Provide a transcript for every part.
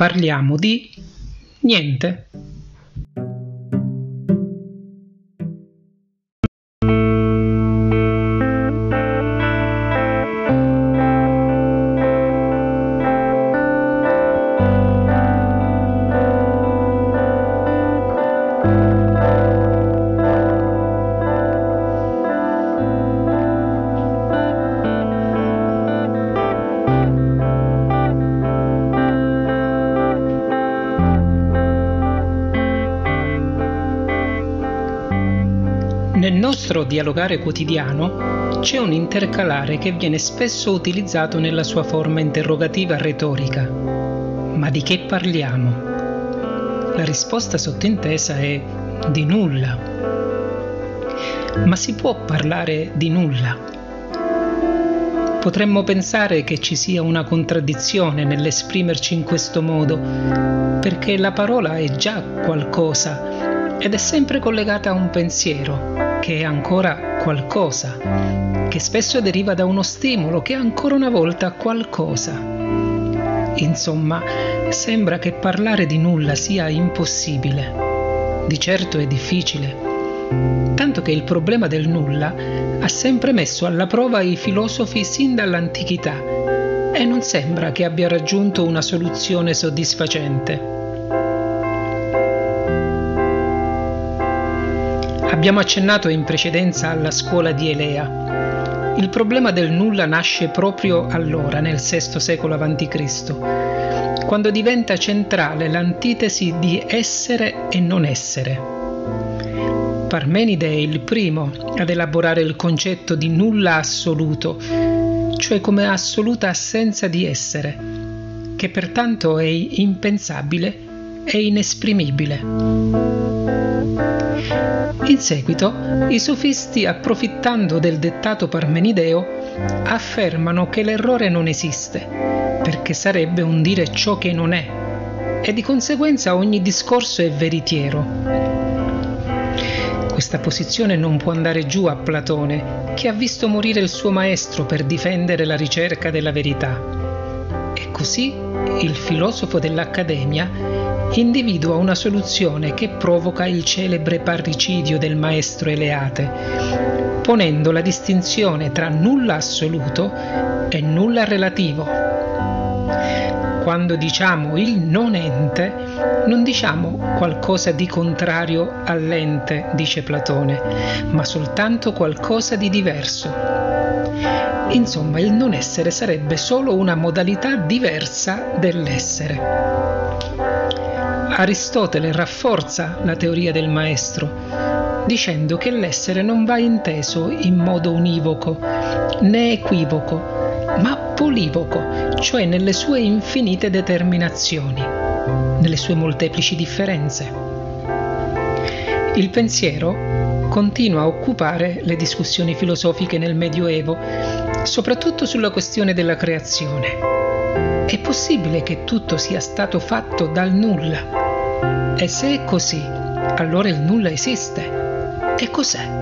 parliamo di niente. Nostro dialogare quotidiano c'è un intercalare che viene spesso utilizzato nella sua forma interrogativa retorica. Ma di che parliamo? La risposta sottintesa è di nulla. Ma si può parlare di nulla? Potremmo pensare che ci sia una contraddizione nell'esprimerci in questo modo, perché la parola è già qualcosa ed è sempre collegata a un pensiero, che è ancora qualcosa, che spesso deriva da uno stimolo, che è ancora una volta qualcosa. Insomma, sembra che parlare di nulla sia impossibile. Di certo è difficile. Tanto che il problema del nulla ha sempre messo alla prova i filosofi sin dall'antichità e non sembra che abbia raggiunto una soluzione soddisfacente. Abbiamo accennato in precedenza alla scuola di Elea. Il problema del nulla nasce proprio allora, nel VI secolo a.C., quando diventa centrale l'antitesi di essere e non essere. Parmenide è il primo ad elaborare il concetto di nulla assoluto, cioè come assoluta assenza di essere, che pertanto è impensabile e inesprimibile. In seguito, i sofisti, approfittando del dettato parmenideo, affermano che l'errore non esiste, perché sarebbe un dire ciò che non è, e di conseguenza ogni discorso è veritiero. Questa posizione non può andare giù a Platone, che ha visto morire il suo maestro per difendere la ricerca della verità. E così il filosofo dell'Accademia individua una soluzione che provoca il celebre parricidio del maestro Eleate, ponendo la distinzione tra nulla assoluto e nulla relativo. Quando diciamo il non ente, non diciamo qualcosa di contrario all'ente, dice Platone, ma soltanto qualcosa di diverso. Insomma, il non essere sarebbe solo una modalità diversa dell'essere. Aristotele rafforza la teoria del maestro, dicendo che l'essere non va inteso in modo univoco né equivoco, ma polivoco, cioè nelle sue infinite determinazioni, nelle sue molteplici differenze. Il pensiero continua a occupare le discussioni filosofiche nel Medioevo, soprattutto sulla questione della creazione. È possibile che tutto sia stato fatto dal nulla? E se è così, allora il nulla esiste. E cos'è?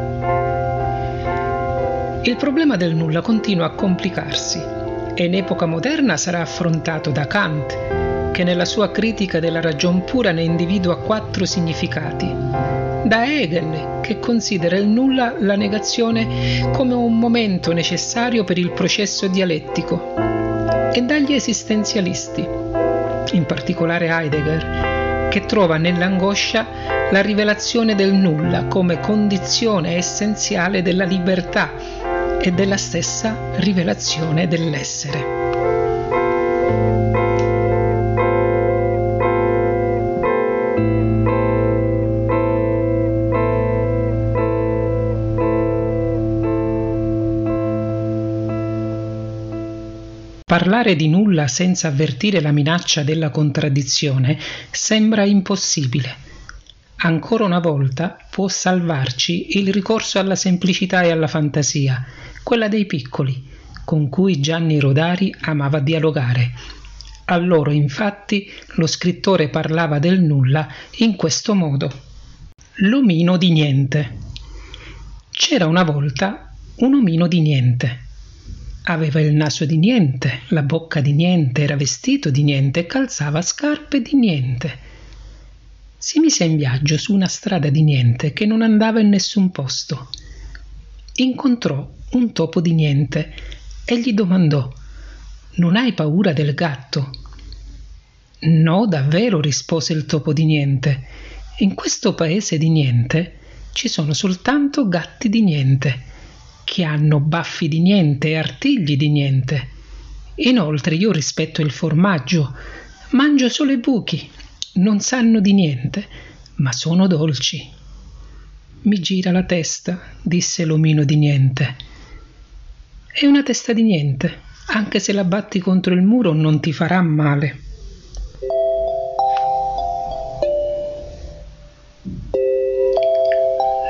Il problema del nulla continua a complicarsi e in epoca moderna sarà affrontato da Kant, che nella sua critica della ragion pura ne individua quattro significati, da Hegel, che considera il nulla la negazione come un momento necessario per il processo dialettico, e dagli esistenzialisti, in particolare Heidegger, che trova nell'angoscia la rivelazione del nulla come condizione essenziale della libertà e della stessa rivelazione dell'essere. Parlare di nulla senza avvertire la minaccia della contraddizione sembra impossibile. Ancora una volta può salvarci il ricorso alla semplicità e alla fantasia, quella dei piccoli, con cui Gianni Rodari amava dialogare. A loro infatti lo scrittore parlava del nulla in questo modo. L'omino di niente. C'era una volta un omino di niente Aveva il naso di niente, la bocca di niente, era vestito di niente e calzava scarpe di niente. Si mise in viaggio su una strada di niente che non andava in nessun posto. Incontrò un topo di niente e gli domandò Non hai paura del gatto? No, davvero, rispose il topo di niente. In questo paese di niente ci sono soltanto gatti di niente che hanno baffi di niente e artigli di niente. Inoltre io rispetto il formaggio, mangio solo i buchi, non sanno di niente, ma sono dolci. Mi gira la testa, disse l'omino di niente. È una testa di niente, anche se la batti contro il muro non ti farà male.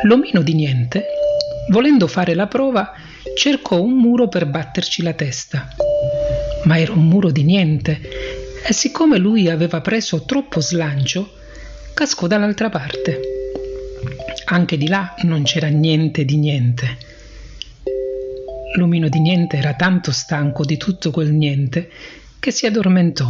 L'omino di niente volendo fare la prova, cercò un muro per batterci la testa. Ma era un muro di niente e siccome lui aveva preso troppo slancio, cascò dall'altra parte. Anche di là non c'era niente di niente. L'omino di niente era tanto stanco di tutto quel niente che si addormentò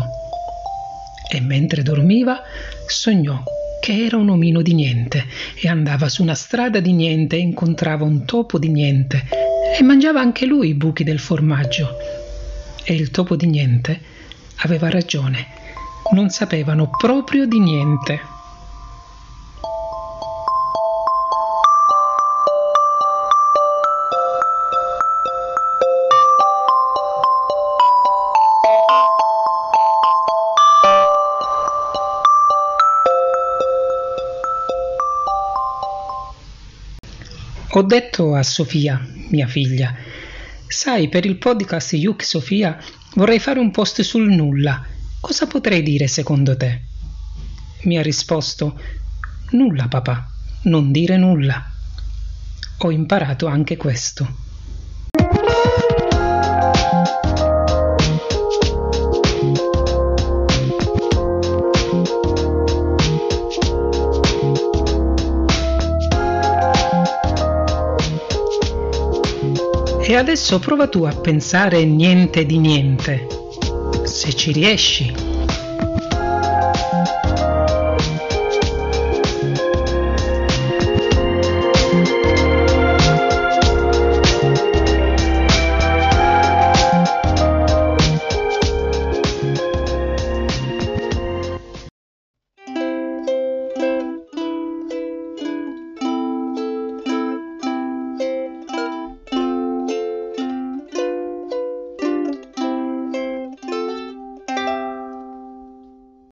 e mentre dormiva sognò che era un omino di niente e andava su una strada di niente e incontrava un topo di niente e mangiava anche lui i buchi del formaggio. E il topo di niente aveva ragione, non sapevano proprio di niente. Ho detto a Sofia, mia figlia, sai, per il podcast Yuk Sofia vorrei fare un post sul nulla. Cosa potrei dire secondo te? Mi ha risposto, nulla papà, non dire nulla. Ho imparato anche questo. Adesso prova tu a pensare niente di niente. Se ci riesci.